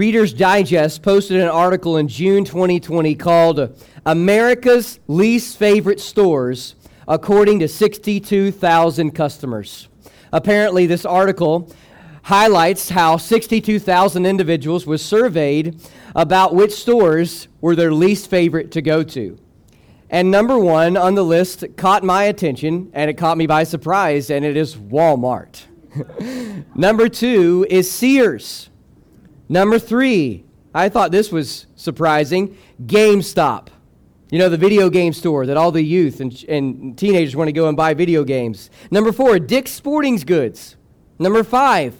Reader's Digest posted an article in June 2020 called America's Least Favorite Stores According to 62,000 Customers. Apparently, this article highlights how 62,000 individuals were surveyed about which stores were their least favorite to go to. And number one on the list caught my attention, and it caught me by surprise, and it is Walmart. number two is Sears. Number three, I thought this was surprising GameStop. You know, the video game store that all the youth and, and teenagers want to go and buy video games. Number four, Dick's Sporting Goods. Number five,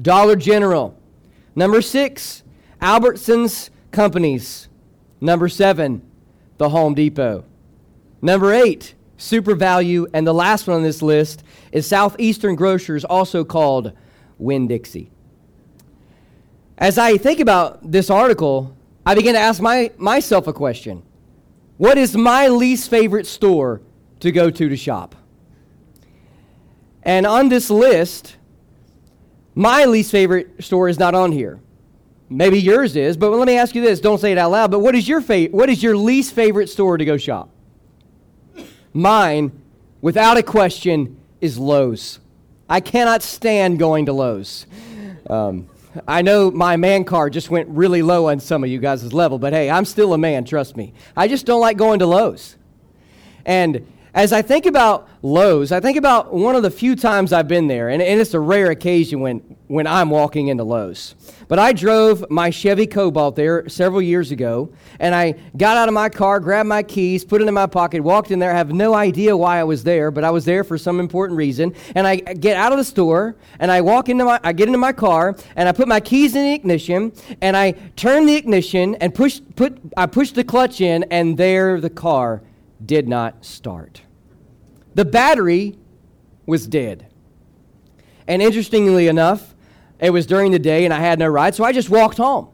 Dollar General. Number six, Albertsons Companies. Number seven, the Home Depot. Number eight, SuperValu. And the last one on this list is Southeastern Grocers, also called Winn Dixie. As I think about this article, I begin to ask my, myself a question What is my least favorite store to go to to shop? And on this list, my least favorite store is not on here. Maybe yours is, but let me ask you this. Don't say it out loud, but what is your, fa- what is your least favorite store to go shop? Mine, without a question, is Lowe's. I cannot stand going to Lowe's. Um, I know my man card just went really low on some of you guys' level, but hey, I'm still a man, trust me. I just don't like going to Lowe's. And as I think about Lowe's, I think about one of the few times I've been there, and, and, it's a rare occasion when, when I'm walking into Lowe's. But I drove my Chevy Cobalt there several years ago, and I got out of my car, grabbed my keys, put it in my pocket, walked in there. I have no idea why I was there, but I was there for some important reason. And I get out of the store, and I walk into my, I get into my car, and I put my keys in the ignition, and I turn the ignition and push, put, I push the clutch in, and there the car did not start. The battery was dead. And interestingly enough, it was during the day and I had no ride, so I just walked home.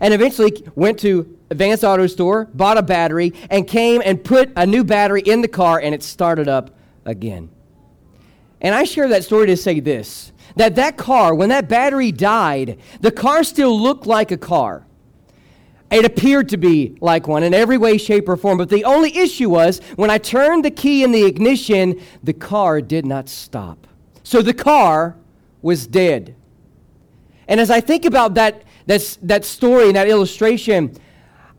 And eventually went to Advanced Auto Store, bought a battery, and came and put a new battery in the car, and it started up again. And I share that story to say this that that car, when that battery died, the car still looked like a car. It appeared to be like one in every way, shape, or form. But the only issue was when I turned the key in the ignition, the car did not stop. So the car was dead. And as I think about that, that, that story and that illustration,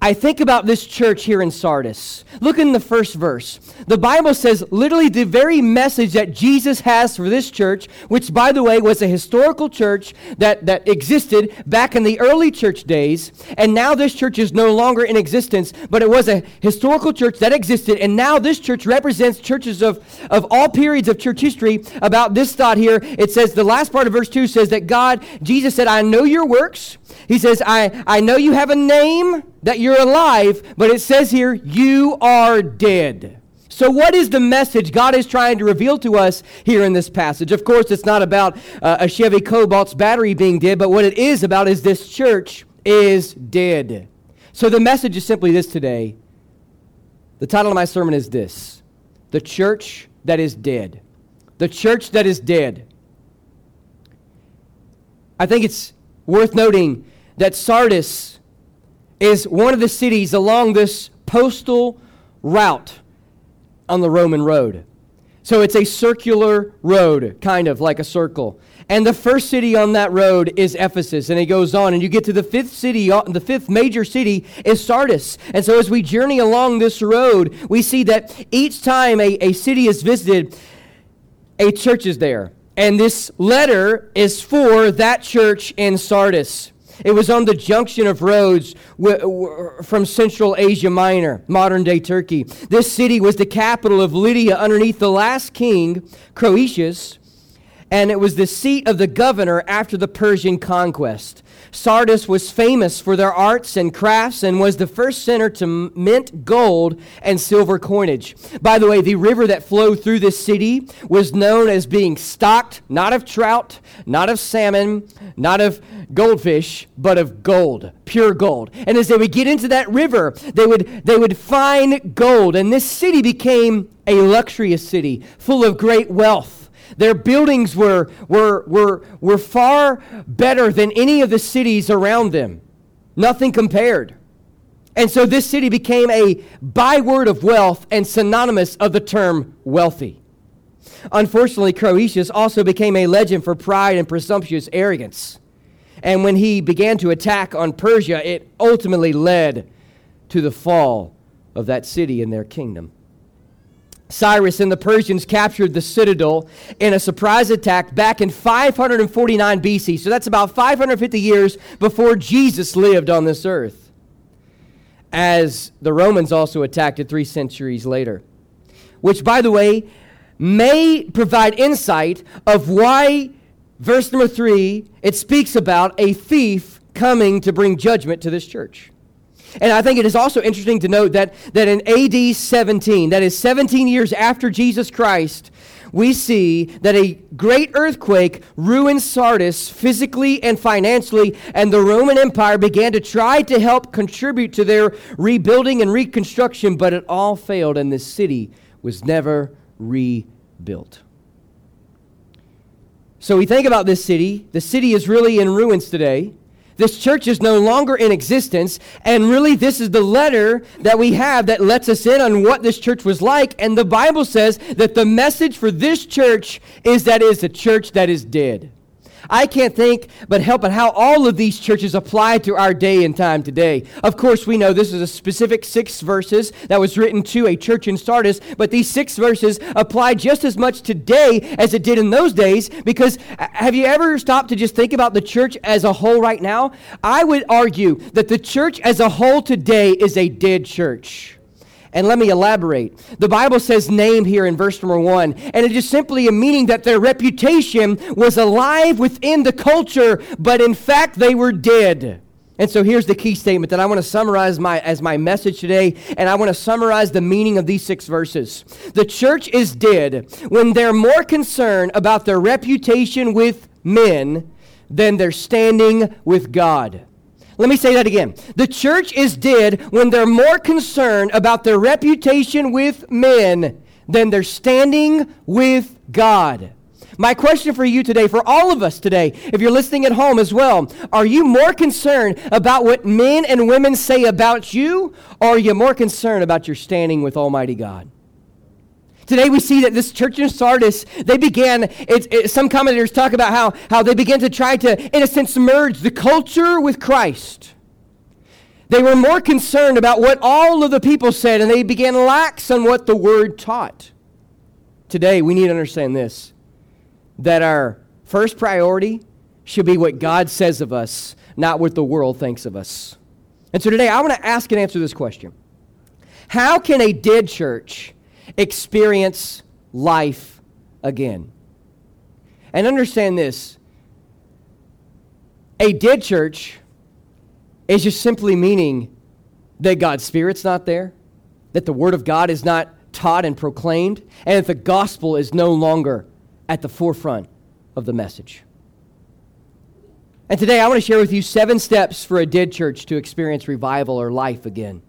I think about this church here in Sardis. Look in the first verse. The Bible says literally the very message that Jesus has for this church, which, by the way, was a historical church that, that existed back in the early church days. And now this church is no longer in existence, but it was a historical church that existed. And now this church represents churches of, of all periods of church history. About this thought here, it says the last part of verse 2 says that God, Jesus said, I know your works. He says, I, I know you have a name that you're alive, but it says here, you are dead. So, what is the message God is trying to reveal to us here in this passage? Of course, it's not about uh, a Chevy Cobalt's battery being dead, but what it is about is this church is dead. So, the message is simply this today. The title of my sermon is this The Church That Is Dead. The Church That Is Dead. I think it's worth noting that Sardis is one of the cities along this postal route on the Roman road. So it's a circular road, kind of like a circle. And the first city on that road is Ephesus. And it goes on, and you get to the fifth city, uh, the fifth major city is Sardis. And so as we journey along this road, we see that each time a, a city is visited, a church is there. And this letter is for that church in Sardis. It was on the junction of roads from Central Asia Minor, modern day Turkey. This city was the capital of Lydia underneath the last king, Croesus, and it was the seat of the governor after the Persian conquest. Sardis was famous for their arts and crafts and was the first center to mint gold and silver coinage. By the way, the river that flowed through this city was known as being stocked not of trout, not of salmon, not of goldfish, but of gold, pure gold. And as they would get into that river, they would, they would find gold. And this city became a luxurious city full of great wealth their buildings were, were, were, were far better than any of the cities around them. Nothing compared. And so this city became a byword of wealth and synonymous of the term wealthy. Unfortunately, Croesus also became a legend for pride and presumptuous arrogance. And when he began to attack on Persia, it ultimately led to the fall of that city and their kingdom. Cyrus and the Persians captured the citadel in a surprise attack back in 549 BC. So that's about 550 years before Jesus lived on this earth. As the Romans also attacked it three centuries later. Which, by the way, may provide insight of why verse number three it speaks about a thief coming to bring judgment to this church. And I think it is also interesting to note that, that in AD 17, that is 17 years after Jesus Christ, we see that a great earthquake ruined Sardis physically and financially, and the Roman Empire began to try to help contribute to their rebuilding and reconstruction, but it all failed, and the city was never rebuilt. So we think about this city. The city is really in ruins today. This church is no longer in existence. And really, this is the letter that we have that lets us in on what this church was like. And the Bible says that the message for this church is that it is a church that is dead. I can't think but help at how all of these churches apply to our day and time today. Of course, we know this is a specific six verses that was written to a church in Sardis, but these six verses apply just as much today as it did in those days because uh, have you ever stopped to just think about the church as a whole right now? I would argue that the church as a whole today is a dead church. And let me elaborate. The Bible says name here in verse number one, and it is simply a meaning that their reputation was alive within the culture, but in fact they were dead. And so here's the key statement that I want to summarize my, as my message today, and I want to summarize the meaning of these six verses. The church is dead when they're more concerned about their reputation with men than their standing with God. Let me say that again. The church is dead when they're more concerned about their reputation with men than their standing with God. My question for you today, for all of us today, if you're listening at home as well, are you more concerned about what men and women say about you, or are you more concerned about your standing with Almighty God? Today we see that this church in Sardis, they began, it, it, some commentators talk about how, how they began to try to, in a sense, merge the culture with Christ. They were more concerned about what all of the people said, and they began lax on what the word taught. Today we need to understand this that our first priority should be what God says of us, not what the world thinks of us. And so today I want to ask and answer this question How can a dead church experience life again. And understand this a dead church is just simply meaning that God's Spirit's not there, that the Word of God is not taught and proclaimed, and that the gospel is no longer at the forefront of the message. And today I want to share with you seven steps for a dead church to experience revival or life again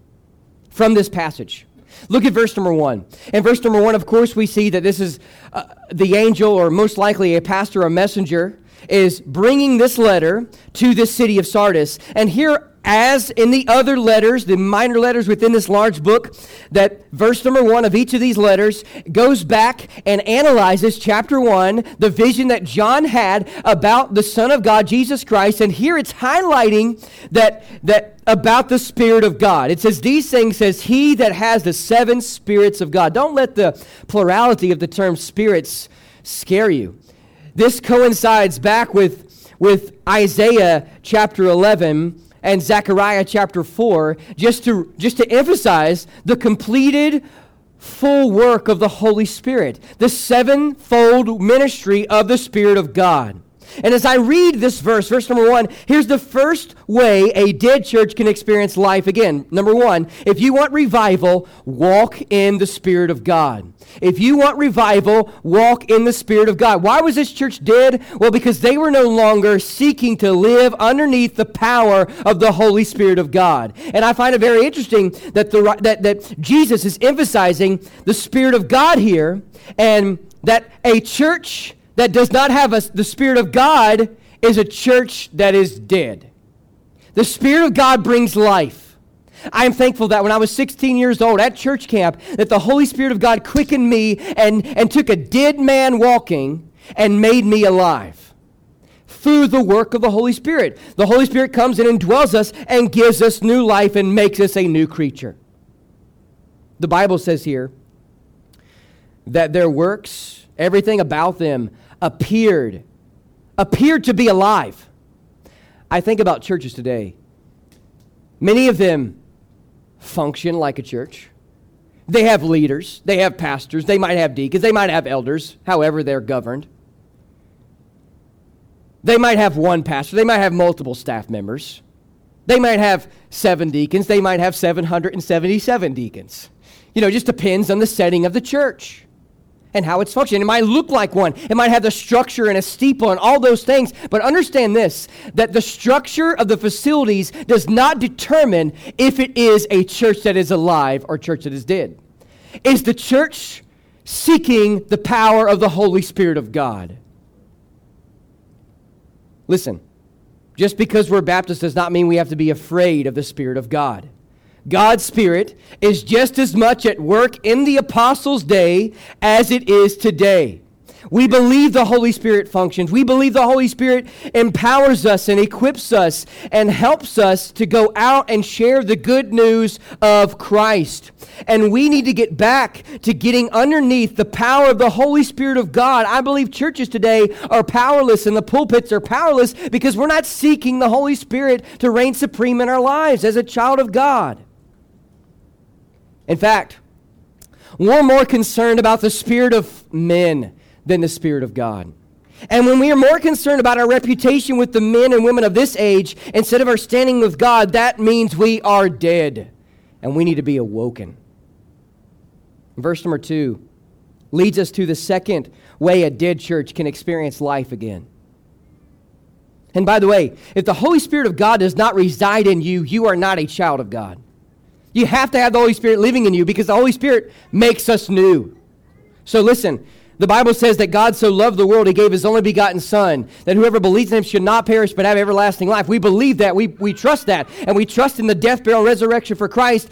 from this passage. Look at verse number one. In verse number one, of course, we see that this is uh, the angel, or most likely a pastor or messenger, is bringing this letter to the city of Sardis. And here as in the other letters, the minor letters within this large book, that verse number one of each of these letters goes back and analyzes chapter one, the vision that John had about the Son of God, Jesus Christ. And here it's highlighting that, that about the Spirit of God. It says, These things says, He that has the seven spirits of God. Don't let the plurality of the term spirits scare you. This coincides back with, with Isaiah chapter 11 and Zechariah chapter 4 just to, just to emphasize the completed full work of the Holy Spirit, the sevenfold ministry of the Spirit of God. And as I read this verse, verse number one, here's the first way a dead church can experience life again. Number one, if you want revival, walk in the Spirit of God. If you want revival, walk in the Spirit of God. Why was this church dead? Well, because they were no longer seeking to live underneath the power of the Holy Spirit of God. And I find it very interesting that, the, that, that Jesus is emphasizing the Spirit of God here and that a church that does not have a, the Spirit of God is a church that is dead. The Spirit of God brings life. I am thankful that when I was 16 years old at church camp, that the Holy Spirit of God quickened me and, and took a dead man walking and made me alive through the work of the Holy Spirit. The Holy Spirit comes in and dwells us and gives us new life and makes us a new creature. The Bible says here that their works, everything about them, appeared, appeared to be alive. I think about churches today. Many of them function like a church. They have leaders, they have pastors, they might have deacons, they might have elders, however they're governed. They might have one pastor, they might have multiple staff members. They might have seven deacons, they might have 777 deacons. You know, it just depends on the setting of the church and how it's functioning. It might look like one, it might have the structure and a steeple and all those things. But understand this that the structure of the facilities does not determine if it is a church that is alive or church that is dead. Is the church seeking the power of the Holy Spirit of God? Listen, just because we're Baptists does not mean we have to be afraid of the Spirit of God. God's Spirit is just as much at work in the apostles' day as it is today. We believe the Holy Spirit functions. We believe the Holy Spirit empowers us and equips us and helps us to go out and share the good news of Christ. And we need to get back to getting underneath the power of the Holy Spirit of God. I believe churches today are powerless and the pulpits are powerless because we're not seeking the Holy Spirit to reign supreme in our lives as a child of God. In fact, we're more concerned about the spirit of men than the spirit of God. And when we are more concerned about our reputation with the men and women of this age instead of our standing with God, that means we are dead and we need to be awoken. Verse number two leads us to the second way a dead church can experience life again. And by the way, if the Holy Spirit of God does not reside in you, you are not a child of God. You have to have the Holy Spirit living in you because the Holy Spirit makes us new. So listen, the Bible says that God so loved the world, he gave his only begotten Son, that whoever believes in him should not perish but have everlasting life. We believe that. We, we trust that. And we trust in the death, burial, resurrection for Christ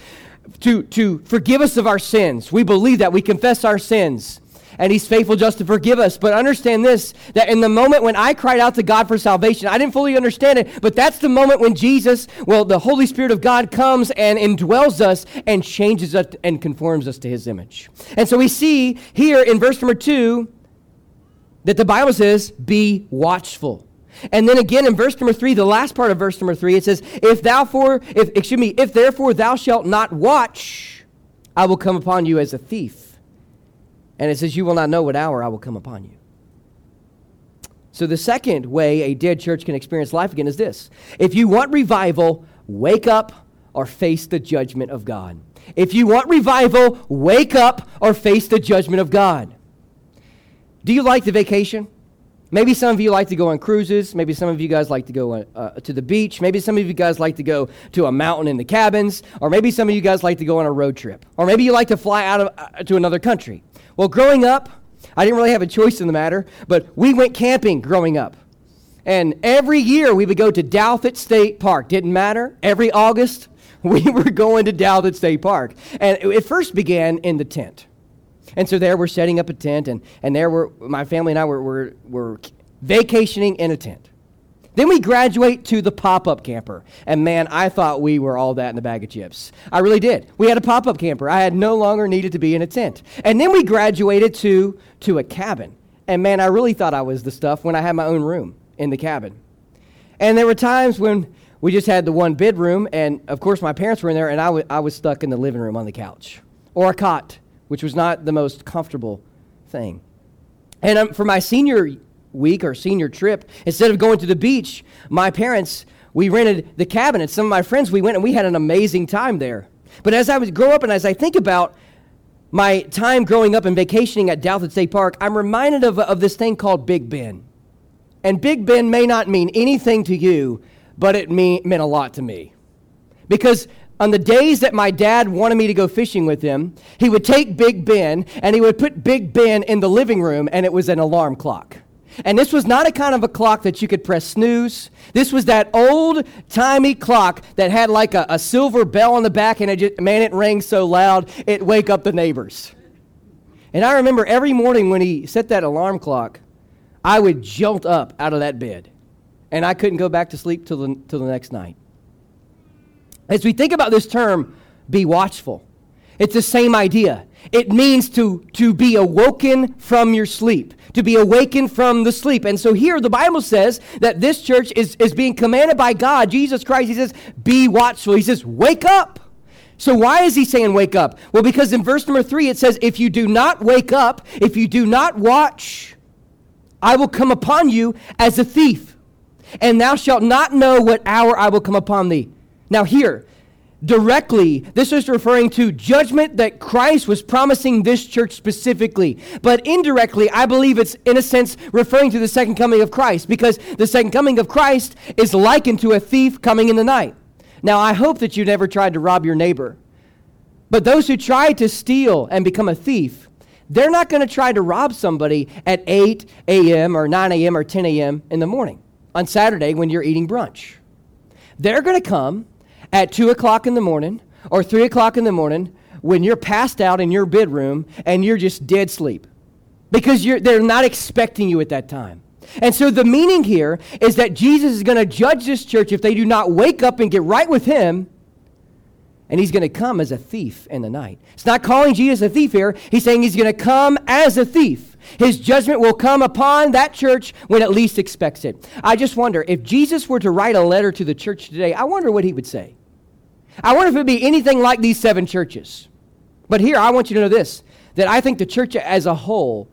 to, to forgive us of our sins. We believe that. We confess our sins and he's faithful just to forgive us. But understand this that in the moment when I cried out to God for salvation, I didn't fully understand it, but that's the moment when Jesus, well, the Holy Spirit of God comes and indwells us and changes us and conforms us to his image. And so we see here in verse number two that the Bible says, be watchful. And then again in verse number three, the last part of verse number three, it says, If thou for if excuse me, if therefore thou shalt not watch, I will come upon you as a thief and it says, You will not know what hour I will come upon you. So, the second way a dead church can experience life again is this if you want revival, wake up or face the judgment of God. If you want revival, wake up or face the judgment of God. Do you like the vacation? Maybe some of you like to go on cruises. Maybe some of you guys like to go uh, to the beach. Maybe some of you guys like to go to a mountain in the cabins. Or maybe some of you guys like to go on a road trip. Or maybe you like to fly out of, uh, to another country. Well, growing up, I didn't really have a choice in the matter, but we went camping growing up. And every year we would go to Douthat State Park. Didn't matter. Every August we were going to Douthat State Park. And it first began in the tent. And so there we're setting up a tent, and, and there were my family and I were, were, were vacationing in a tent. Then we graduate to the pop up camper. And man, I thought we were all that in a bag of chips. I really did. We had a pop up camper. I had no longer needed to be in a tent. And then we graduated to, to a cabin. And man, I really thought I was the stuff when I had my own room in the cabin. And there were times when we just had the one bedroom, and of course, my parents were in there, and I, w- I was stuck in the living room on the couch or a cot, which was not the most comfortable thing. And um, for my senior week or senior trip, instead of going to the beach, my parents, we rented the cabin, and some of my friends, we went and we had an amazing time there. But as I was grow up and as I think about my time growing up and vacationing at Douthat State Park, I'm reminded of, of this thing called Big Ben. And Big Ben may not mean anything to you, but it mean, meant a lot to me. Because on the days that my dad wanted me to go fishing with him, he would take Big Ben and he would put Big Ben in the living room, and it was an alarm clock. And this was not a kind of a clock that you could press snooze. This was that old timey clock that had like a, a silver bell on the back, and it just, man, it rang so loud it wake up the neighbors. And I remember every morning when he set that alarm clock, I would jolt up out of that bed, and I couldn't go back to sleep till the, till the next night. As we think about this term, be watchful, it's the same idea. It means to, to be awoken from your sleep, to be awakened from the sleep. And so here the Bible says that this church is, is being commanded by God, Jesus Christ. He says, be watchful. He says, wake up. So why is he saying wake up? Well, because in verse number three it says, if you do not wake up, if you do not watch, I will come upon you as a thief, and thou shalt not know what hour I will come upon thee. Now, here, directly, this is referring to judgment that Christ was promising this church specifically. But indirectly, I believe it's, in a sense, referring to the second coming of Christ, because the second coming of Christ is likened to a thief coming in the night. Now, I hope that you never tried to rob your neighbor. But those who try to steal and become a thief, they're not going to try to rob somebody at 8 a.m. or 9 a.m. or 10 a.m. in the morning on Saturday when you're eating brunch. They're going to come at 2 o'clock in the morning or 3 o'clock in the morning when you're passed out in your bedroom and you're just dead sleep because they're not expecting you at that time. And so the meaning here is that Jesus is going to judge this church if they do not wake up and get right with Him. And he's going to come as a thief in the night. It's not calling Jesus a thief here. He's saying he's going to come as a thief. His judgment will come upon that church when it least expects it. I just wonder if Jesus were to write a letter to the church today, I wonder what he would say. I wonder if it would be anything like these seven churches. But here, I want you to know this that I think the church as a whole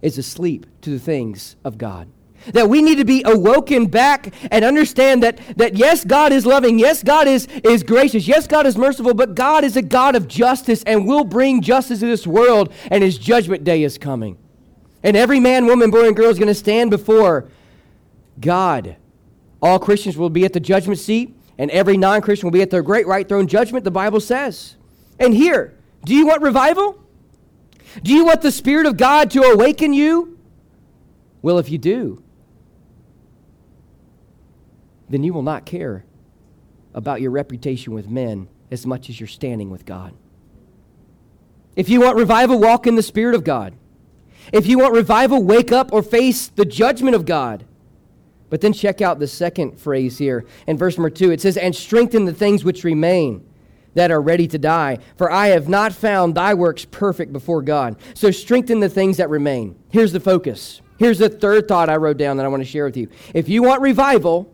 is asleep to the things of God. That we need to be awoken back and understand that, that yes, God is loving. Yes, God is, is gracious. Yes, God is merciful. But God is a God of justice and will bring justice to this world, and his judgment day is coming. And every man, woman, boy, and girl is going to stand before God. All Christians will be at the judgment seat and every non Christian will be at their great white throne judgment, the Bible says. And here, do you want revival? Do you want the Spirit of God to awaken you? Well, if you do, then you will not care about your reputation with men as much as you're standing with God. If you want revival, walk in the Spirit of God. If you want revival, wake up or face the judgment of God. But then check out the second phrase here in verse number two. It says, And strengthen the things which remain that are ready to die, for I have not found thy works perfect before God. So strengthen the things that remain. Here's the focus. Here's the third thought I wrote down that I want to share with you. If you want revival,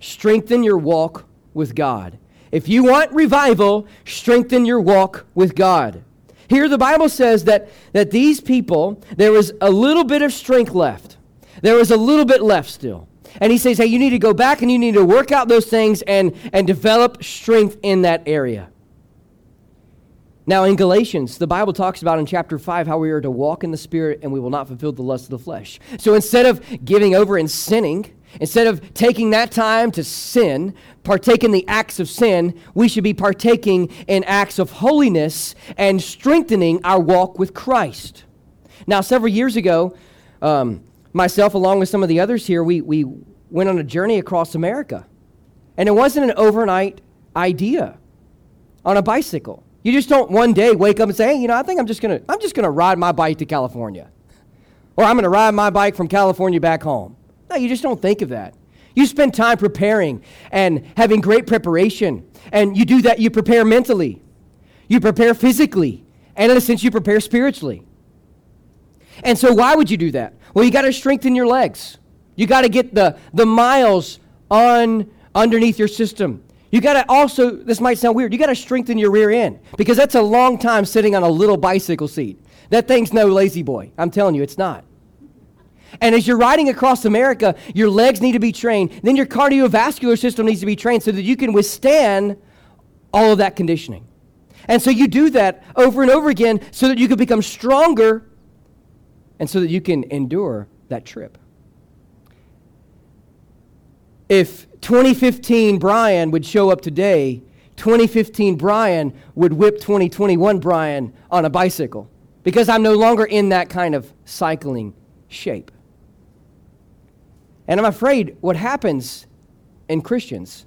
strengthen your walk with God. If you want revival, strengthen your walk with God. Here the Bible says that, that these people, there was a little bit of strength left. There was a little bit left still. And he says, hey, you need to go back and you need to work out those things and, and develop strength in that area. Now, in Galatians, the Bible talks about in chapter 5 how we are to walk in the Spirit and we will not fulfill the lust of the flesh. So instead of giving over and sinning, instead of taking that time to sin, partake in the acts of sin, we should be partaking in acts of holiness and strengthening our walk with Christ. Now, several years ago, um, myself, along with some of the others here, we, we went on a journey across America. And it wasn't an overnight idea on a bicycle. You just don't one day wake up and say, hey, you know, I think I'm just going to I'm just going to ride my bike to California. Or I'm going to ride my bike from California back home. No, you just don't think of that. You spend time preparing and having great preparation. And you do that, you prepare mentally, you prepare physically, and in a sense, you prepare spiritually. And so, why would you do that? Well, you got to strengthen your legs. You got to get the, the miles on underneath your system. You got to also, this might sound weird, you got to strengthen your rear end because that's a long time sitting on a little bicycle seat. That thing's no La-Z-Boy. I'm telling you, it's not. And as you're riding across America, your legs need to be trained. Then your cardiovascular system needs to be trained so that you can withstand all of that conditioning. And so you do that over and over again so that you can become stronger and so that you can endure that trip. If 2015 Brian would show up today, 2015 Brian would whip 2021 Brian on a bicycle because I'm no longer in that kind of cycling shape. And I'm afraid what happens in Christians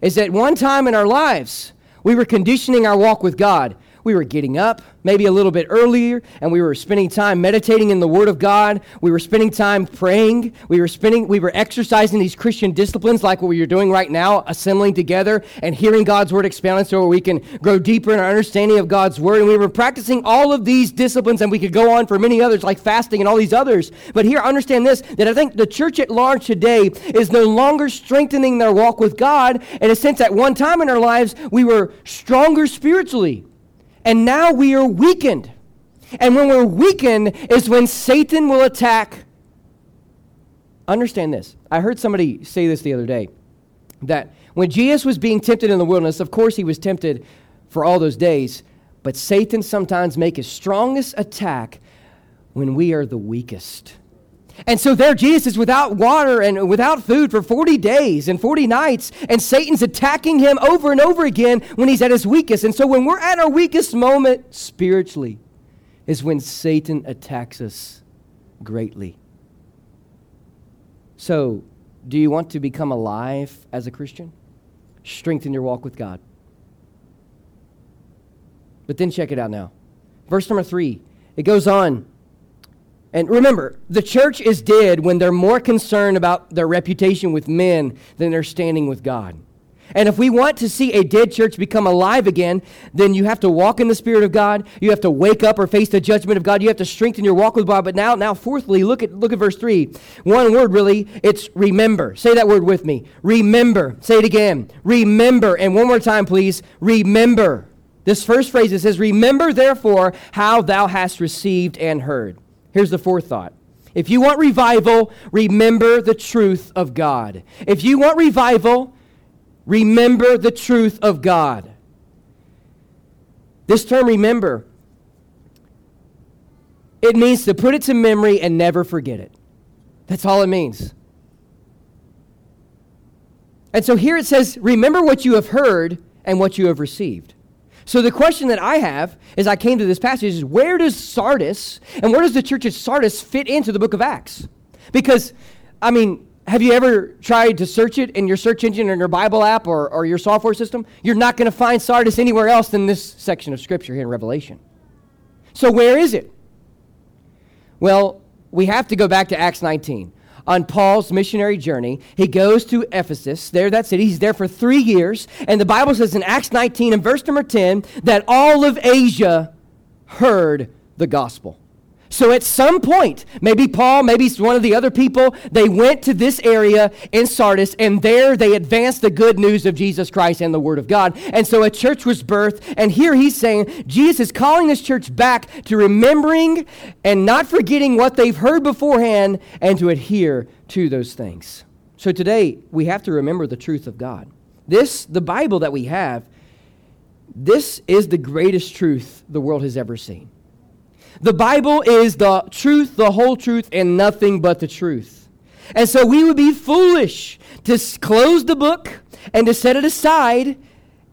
is that one time in our lives, we were conditioning our walk with God we were getting up maybe a little bit earlier and we were spending time meditating in the word of god. We were spending time praying. We were spending we were exercising these christian disciplines like what we are doing right now assembling together and hearing god's word expounded so we can grow deeper in our understanding of god's word. And we were practicing all of these disciplines and we could go on for many others like fasting and all these others. But here understand this that i think the church at large today is no longer strengthening their walk with god. In a sense at one time in our lives we were stronger spiritually and now we are weakened. And when we're weakened is when Satan will attack. Understand this. I heard somebody say this the other day that when Jesus was being tempted in the wilderness, of course he was tempted for all those days, but Satan sometimes make his strongest attack when we are the weakest. And so there Jesus is without water and without food for 40 days and 40 nights, and Satan's attacking him over and over again when he's at his weakest. And so when we're at our weakest moment spiritually, is when Satan attacks us greatly. So, do you want to become alive as a Christian? Strengthen your walk with God. But then check it out now. Verse number three, it goes on and remember, the church is dead when they're more concerned about their reputation with men than their standing with God. And if we want to see a dead church become alive again, then you have to walk in the Spirit of God. You have to wake up or face the judgment of God. You have to strengthen your walk with God. But now, now, fourthly, look at look at verse three. One word really, it's remember. Say that word with me. Remember. Say it again. Remember. And one more time, please. Remember. This first phrase it says, Remember therefore how thou hast received and heard. Here's the fourth thought. If you want revival, remember the truth of God. If you want revival, remember the truth of God. This term, remember, it means to put it to memory and never forget it. That's all it means. And so here it says, remember what you have heard and what you have received. So the question that I have as I came to this passage is where does Sardis and where does the church of Sardis fit into the book of Acts? Because, I mean, have you ever tried to search it in your search engine or your Bible app or, or your software system? You're not going to find Sardis anywhere else than this section of Scripture here in Revelation. So where is it? Well, we have to go back to Acts 19 on Paul's missionary journey. He goes to Ephesus, there that city. He's there for three years. And the Bible says in Acts 19 and verse number 10 that all of Asia heard the gospel. So at some point, maybe Paul, maybe one of the other people, they went to this area in Sardis and there they advanced the good news of Jesus Christ and the Word of God. And so a church was birthed. And here he's saying Jesus is calling this church back to remembering and not forgetting what they've heard beforehand and to adhere to those things. So today we have to remember the truth of God. This, the Bible that we have, this is the greatest truth the world has ever seen. The Bible is the truth, the whole truth, and nothing but the truth. And so we would be foolish to close the book and to set it aside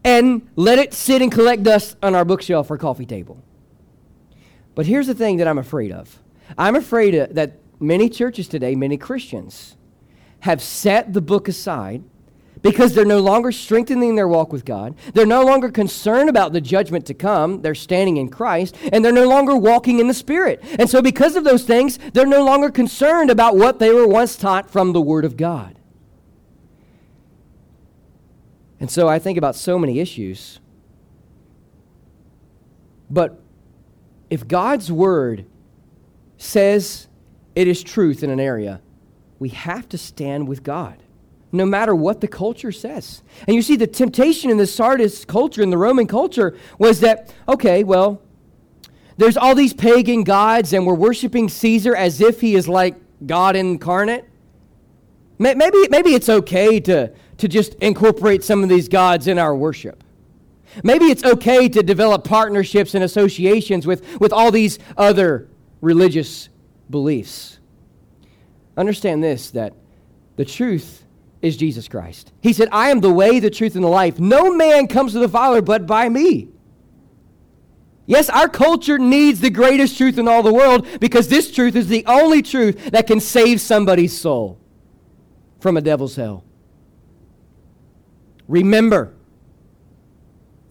and let it sit and collect dust on our bookshelf or coffee table. But here's the thing that I'm afraid of I'm afraid uh, that many churches today, many Christians, have set the book aside because they're no longer strengthening their walk with God. They're no longer concerned about the judgment to come. They're standing in Christ, and they're no longer walking in the Spirit. And so, because of those things, they're no longer concerned about what they were once taught from the Word of God. And so, I think about so many issues. But if God's Word says it is truth in an area, we have to stand with God no matter what the culture says. And you see, the temptation in the Sardis culture, in the Roman culture, was that, okay, well, there's all these pagan gods, and we're worshiping Caesar as if he is like God incarnate. Maybe, maybe it's okay to, to just incorporate some of these gods in our worship. Maybe it's okay to develop partnerships and associations with, with all these other religious beliefs. Understand this that the truth is Jesus Christ. He said, I am the way, the truth, and the life. No man comes to the Father but by me. Yes, our culture needs the greatest truth in all the world because this truth is the only truth that can save somebody's soul from a devil's hell. Remember,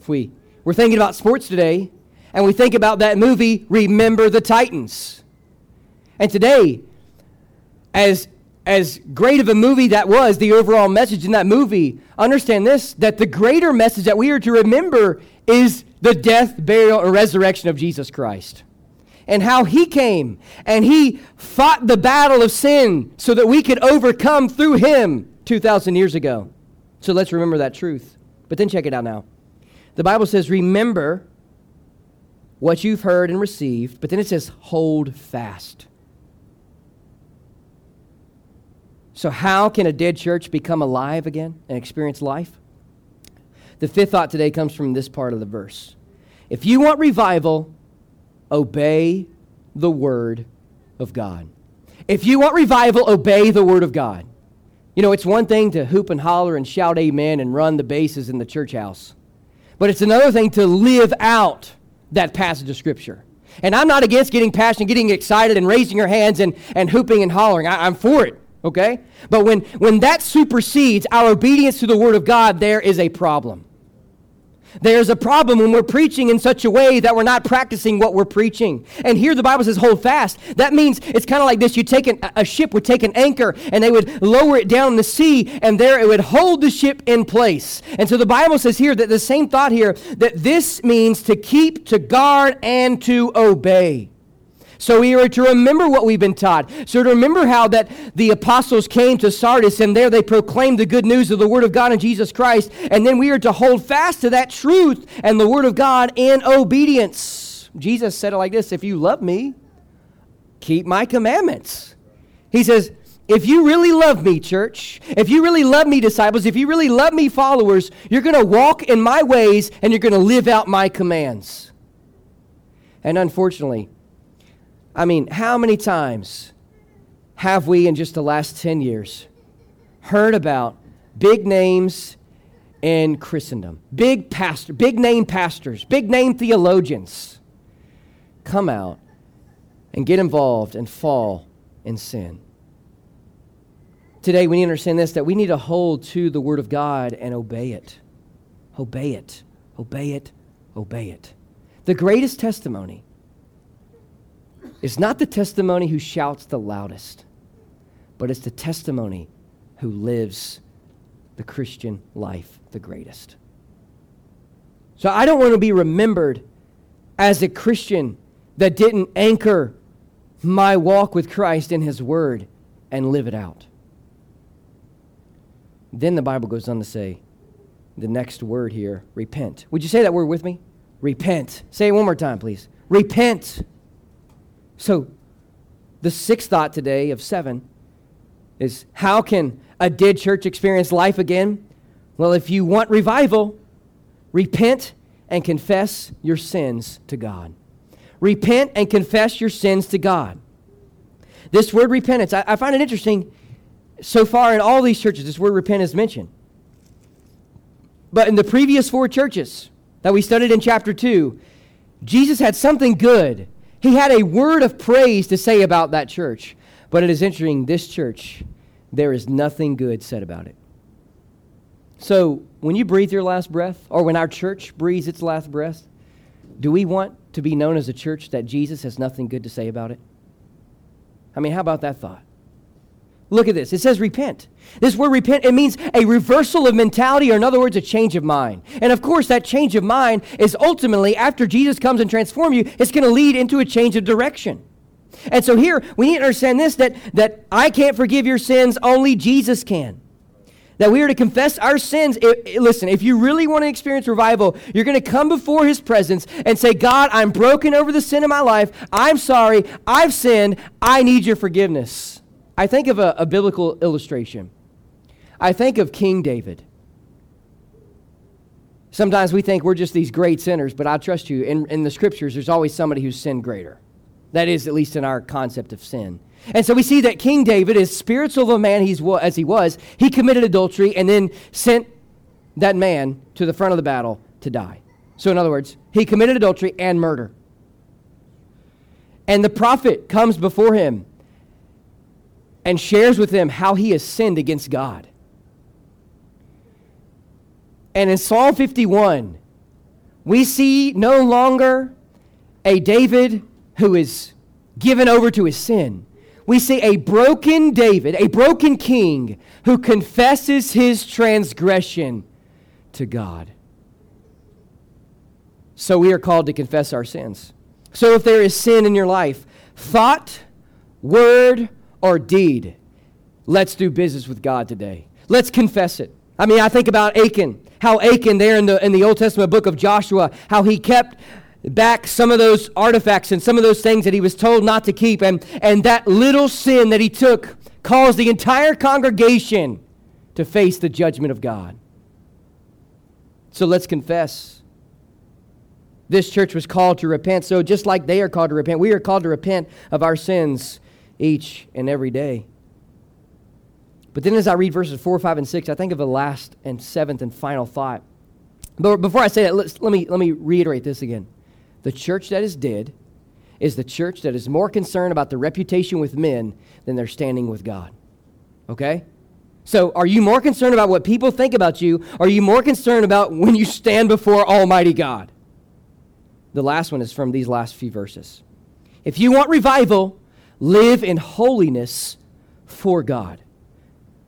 if we, we're thinking about sports today and we think about that movie, Remember the Titans. And today, as as great of a movie that was, the overall message in that movie, understand this that the greater message that we are to remember is the death, burial, and resurrection of Jesus Christ. And how he came and he fought the battle of sin so that we could overcome through him 2,000 years ago. So let's remember that truth. But then check it out now. The Bible says, Remember what you've heard and received, but then it says, Hold fast. So, how can a dead church become alive again and experience life? The fifth thought today comes from this part of the verse. If you want revival, obey the word of God. If you want revival, obey the word of God. You know, it's one thing to hoop and holler and shout amen and run the bases in the church house, but it's another thing to live out that passage of Scripture. And I'm not against getting passionate, getting excited, and raising your hands and, and hooping and hollering. I, I'm for it okay? But when, when that supersedes our obedience to the Word of God, there is a problem. There's a problem when we're preaching in such a way that we're not practicing what we're preaching. And here the Bible says, hold fast. That means it's kind of like this. You take an, a ship would take an anchor and they would lower it down the sea and there it would hold the ship in place. And so the Bible says here that the same thought here that this means to keep, to guard, and to obey. So we are to remember what we've been taught. So to remember how that the apostles came to Sardis and there they proclaimed the good news of the Word of God and Jesus Christ. And then we are to hold fast to that truth and the Word of God in obedience. Jesus said it like this If you love me, keep my commandments. He says, if you really love me, church, if you really love me, disciples, if you really love me, followers, you're going to walk in my ways and you're going to live out my commands. And unfortunately, I mean, how many times have we in just the last 10 years heard about big names in Christendom? Big pastor, big name pastors, big name theologians come out and get involved and fall in sin. Today, we need to understand this that we need to hold to the Word of God and obey it. Obey it. Obey it. Obey it. The greatest testimony it's not the testimony who shouts the loudest, but it's the testimony who lives the Christian life the greatest. So I don't want to be remembered as a Christian that didn't anchor my walk with Christ in His Word and live it out. Then the Bible goes on to say the next word here repent. Would you say that word with me? Repent. Say it one more time, please. Repent. So, the sixth thought today of seven is how can a dead church experience life again? Well, if you want revival, repent and confess your sins to God. Repent and confess your sins to God. This word repentance, I, I find it interesting. So far in all these churches, this word repent is mentioned. But in the previous four churches that we studied in chapter 2, Jesus had something good he had a word of praise to say about that church. But it is interesting, this church there is nothing good said about it. So, when you breathe your last breath, or when our church breathes its last breath, do we want to be known as a church that Jesus has nothing good to say about it? I mean, how about that thought? Look at this. It says repent. This word repent, it means a reversal of mentality, or in other words, a change of mind. And of course, that change of mind is ultimately, after Jesus comes and transforms you, it's going to lead into a change of direction. And so here, we need to understand this that, that I can't forgive your sins, only Jesus can. That we are to confess our sins. It, it, listen, if you really want to experience revival, you're going to come before His presence and say, God, I'm broken over the sin of my life. I'm sorry. I've sinned. I need your forgiveness. I think of a, a biblical illustration. I think of King David. Sometimes we think we're just these great sinners, but I trust you. In, in the scriptures, there's always somebody who's sinned greater. That is, at least in our concept of sin. And so we see that King David, as spiritual of a man he's, as he was, he committed adultery and then sent that man to the front of the battle to die. So, in other words, he committed adultery and murder. And the prophet comes before him and shares with them how he has sinned against God. And in Psalm 51, we see no longer a David who is given over to his sin. We see a broken David, a broken king, who confesses his transgression to God. So we are called to confess our sins. So if there is sin in your life, thought, word, or deed, let's do business with God today. Let's confess it. I mean, I think about Achan, how Achan there in the, in the Old Testament book of Joshua, how he kept back some of those artifacts and some of those things that he was told not to keep. And, and that little sin that he took caused the entire congregation to face the judgment of God. So let's confess. This church was called to repent. So just like they are called to repent, we are called to repent of our sins each and every day. But then as I read verses 4, 5, and 6, I think of a last and seventh and final thought. But before I say that, let me, let me reiterate this again. The church that is dead is the church that is more concerned about the reputation with men than their standing with God. Okay? So, are you more concerned about what people think about you? Are you more concerned about when you stand before Almighty God? The last one is from these last few verses. If you want revival, live in holiness for God.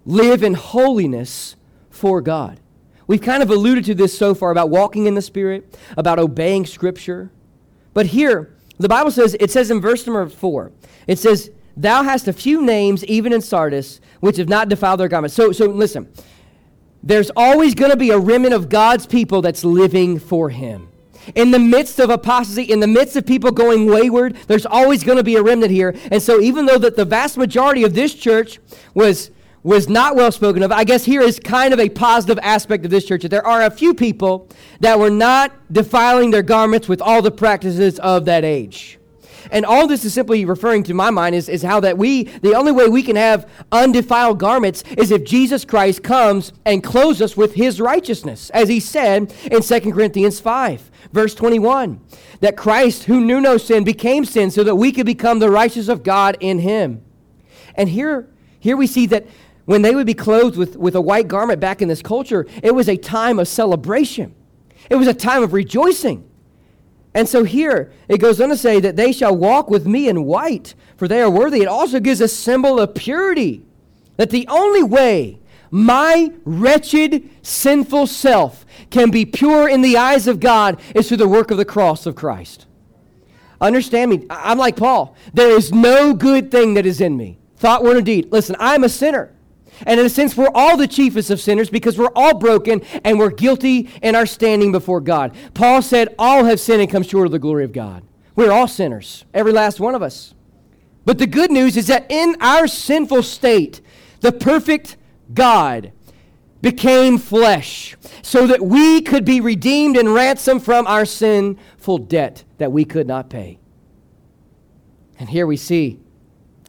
Live in holiness for God. We've kind of alluded to this so far about walking in the Spirit, about obeying Scripture. But here, the Bible says, it says in verse number four, it says, Thou hast a few names, even in Sardis, which have not defiled their garments. So, so listen, there's always going to be a remnant of God's people that's living for Him. In the midst of apostasy, in the midst of people going wayward, there's always going to be a remnant here. And so, even though that the vast majority of this church was was not well spoken of. I guess here is kind of a positive aspect of this church that there are a few people that were not defiling their garments with all the practices of that age. And all this is simply referring to my mind is, is how that we, the only way we can have undefiled garments is if Jesus Christ comes and clothes us with his righteousness, as he said in 2 Corinthians 5, verse 21, that Christ, who knew no sin, became sin so that we could become the righteous of God in him. And here, here we see that when they would be clothed with, with a white garment back in this culture, it was a time of celebration. It was a time of rejoicing. And so here it goes on to say that they shall walk with me in white, for they are worthy. It also gives a symbol of purity. That the only way my wretched, sinful self can be pure in the eyes of God is through the work of the cross of Christ. Understand me. I'm like Paul. There is no good thing that is in me, thought, word, or deed. Listen, I'm a sinner. And in a sense, we're all the chiefest of sinners because we're all broken and we're guilty in our standing before God. Paul said, All have sinned and come short of the glory of God. We're all sinners, every last one of us. But the good news is that in our sinful state, the perfect God became flesh so that we could be redeemed and ransomed from our sinful debt that we could not pay. And here we see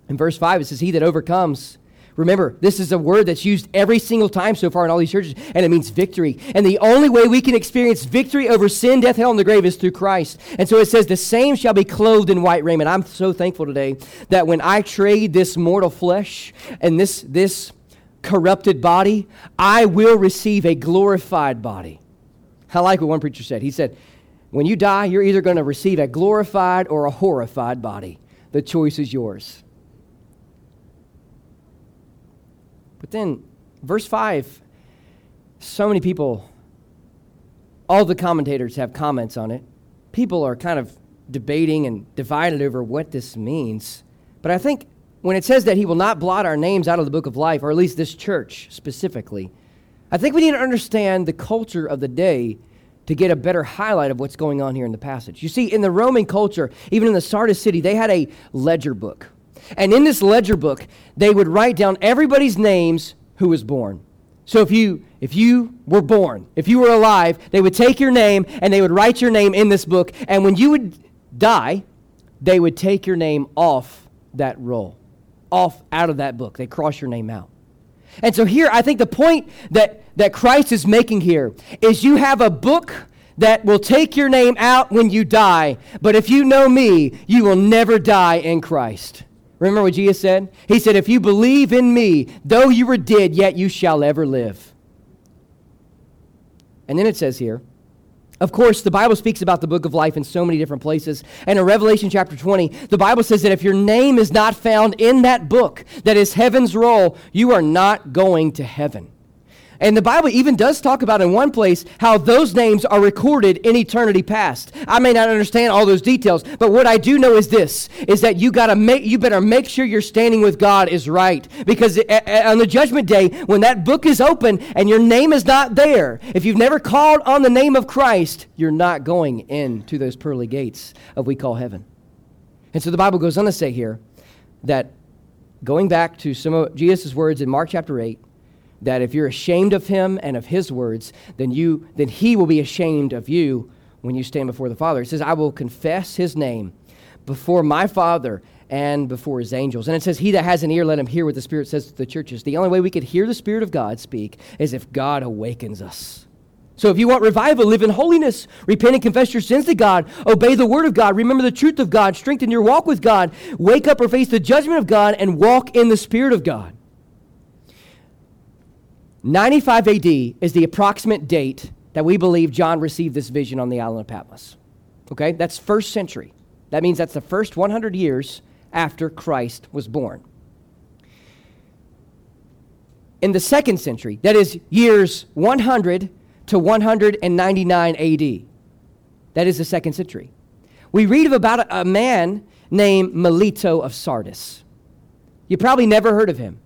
in verse 5 it says, He that overcomes Remember, this is a word that's used every single time so far in all these churches, and it means victory. And the only way we can experience victory over sin, death, hell, and the grave is through Christ. And so it says, The same shall be clothed in white raiment. I'm so thankful today that when I trade this mortal flesh and this, this corrupted body, I will receive a glorified body. I like what one preacher said. He said, When you die, you're either going to receive a glorified or a horrified body. The choice is yours. But then, verse 5, so many people, all the commentators have comments on it. People are kind of debating and divided over what this means. But I think when it says that he will not blot our names out of the book of life, or at least this church specifically, I think we need to understand the culture of the day to get a better highlight of what's going on here in the passage. You see, in the Roman culture, even in the Sardis city, they had a ledger book. And in this ledger book, they would write down everybody's names who was born. So if you if you were born, if you were alive, they would take your name and they would write your name in this book. And when you would die, they would take your name off that roll, off out of that book. They cross your name out. And so here, I think the point that, that Christ is making here is you have a book that will take your name out when you die, but if you know me, you will never die in Christ. Remember what Jesus said? He said, If you believe in me, though you were dead, yet you shall ever live. And then it says here, of course, the Bible speaks about the book of life in so many different places. And in Revelation chapter 20, the Bible says that if your name is not found in that book that is heaven's roll, you are not going to heaven. And the Bible even does talk about in one place how those names are recorded in eternity past. I may not understand all those details, but what I do know is this is that you got to make you better make sure your standing with God is right because on the judgment day when that book is open and your name is not there, if you've never called on the name of Christ, you're not going into those pearly gates of we call heaven. And so the Bible goes on to say here that going back to some of Jesus' words in Mark chapter 8, that if you're ashamed of him and of his words, then, you, then he will be ashamed of you when you stand before the Father. It says, I will confess his name before my Father and before his angels. And it says, He that has an ear, let him hear what the Spirit says to the churches. The only way we could hear the Spirit of God speak is if God awakens us. So if you want revival, live in holiness, repent and confess your sins to God, obey the word of God, remember the truth of God, strengthen your walk with God, wake up or face the judgment of God, and walk in the Spirit of God. 95 AD is the approximate date that we believe John received this vision on the island of Patmos. Okay, that's first century. That means that's the first 100 years after Christ was born. In the second century, that is years 100 to 199 AD, that is the second century, we read of about a, a man named Melito of Sardis. You probably never heard of him.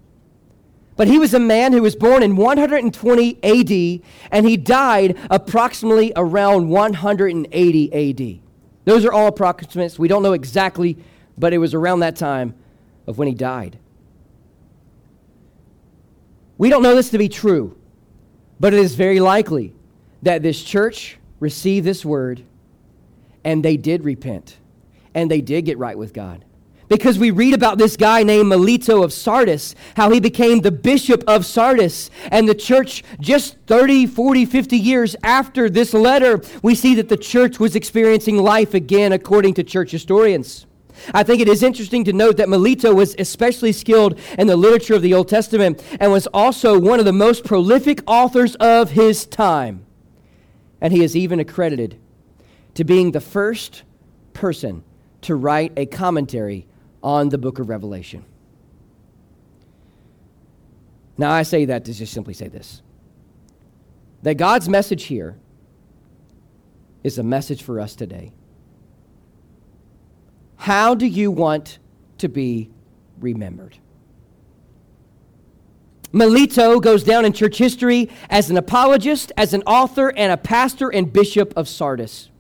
But he was a man who was born in 120 AD and he died approximately around 180 AD. Those are all approximates. We don't know exactly, but it was around that time of when he died. We don't know this to be true, but it is very likely that this church received this word and they did repent and they did get right with God because we read about this guy named Melito of Sardis, how he became the bishop of Sardis. And the church, just 30, 40, 50 years after this letter, we see that the church was experiencing life again, according to church historians. I think it is interesting to note that Melito was especially skilled in the literature of the Old Testament and was also one of the most prolific authors of his time. And he is even accredited to being the first person to write a commentary on the book of Revelation. Now, I say that to just simply say this that God's message here is a message for us today. How do you want to be remembered? Melito goes down in church history as an apologist, as an author, and a pastor and bishop of Sardis.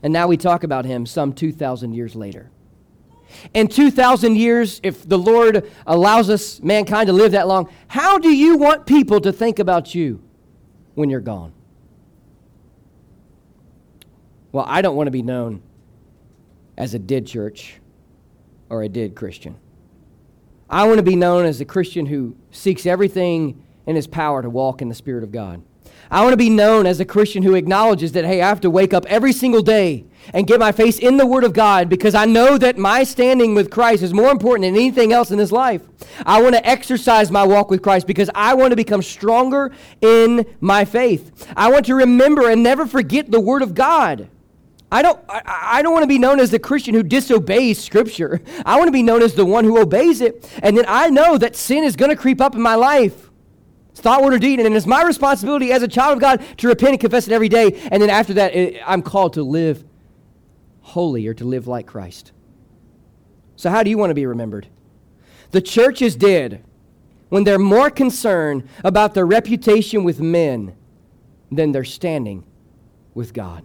And now we talk about him some 2,000 years later. In 2,000 years, if the Lord allows us, mankind, to live that long, how do you want people to think about you when you're gone? Well, I don't want to be known as a dead church or a dead Christian. I want to be known as a Christian who seeks everything in his power to walk in the Spirit of God. I want to be known as a Christian who acknowledges that, hey, I have to wake up every single day and get my face in the Word of God because I know that my standing with Christ is more important than anything else in this life. I want to exercise my walk with Christ because I want to become stronger in my faith. I want to remember and never forget the Word of God. I don't, I, I don't want to be known as the Christian who disobeys Scripture. I want to be known as the one who obeys it. And then I know that sin is going to creep up in my life. Thought, word, or deed. And it's my responsibility as a child of God to repent and confess it every day. And then after that, it, I'm called to live holy or to live like Christ. So, how do you want to be remembered? The church is dead when they're more concerned about their reputation with men than their standing with God.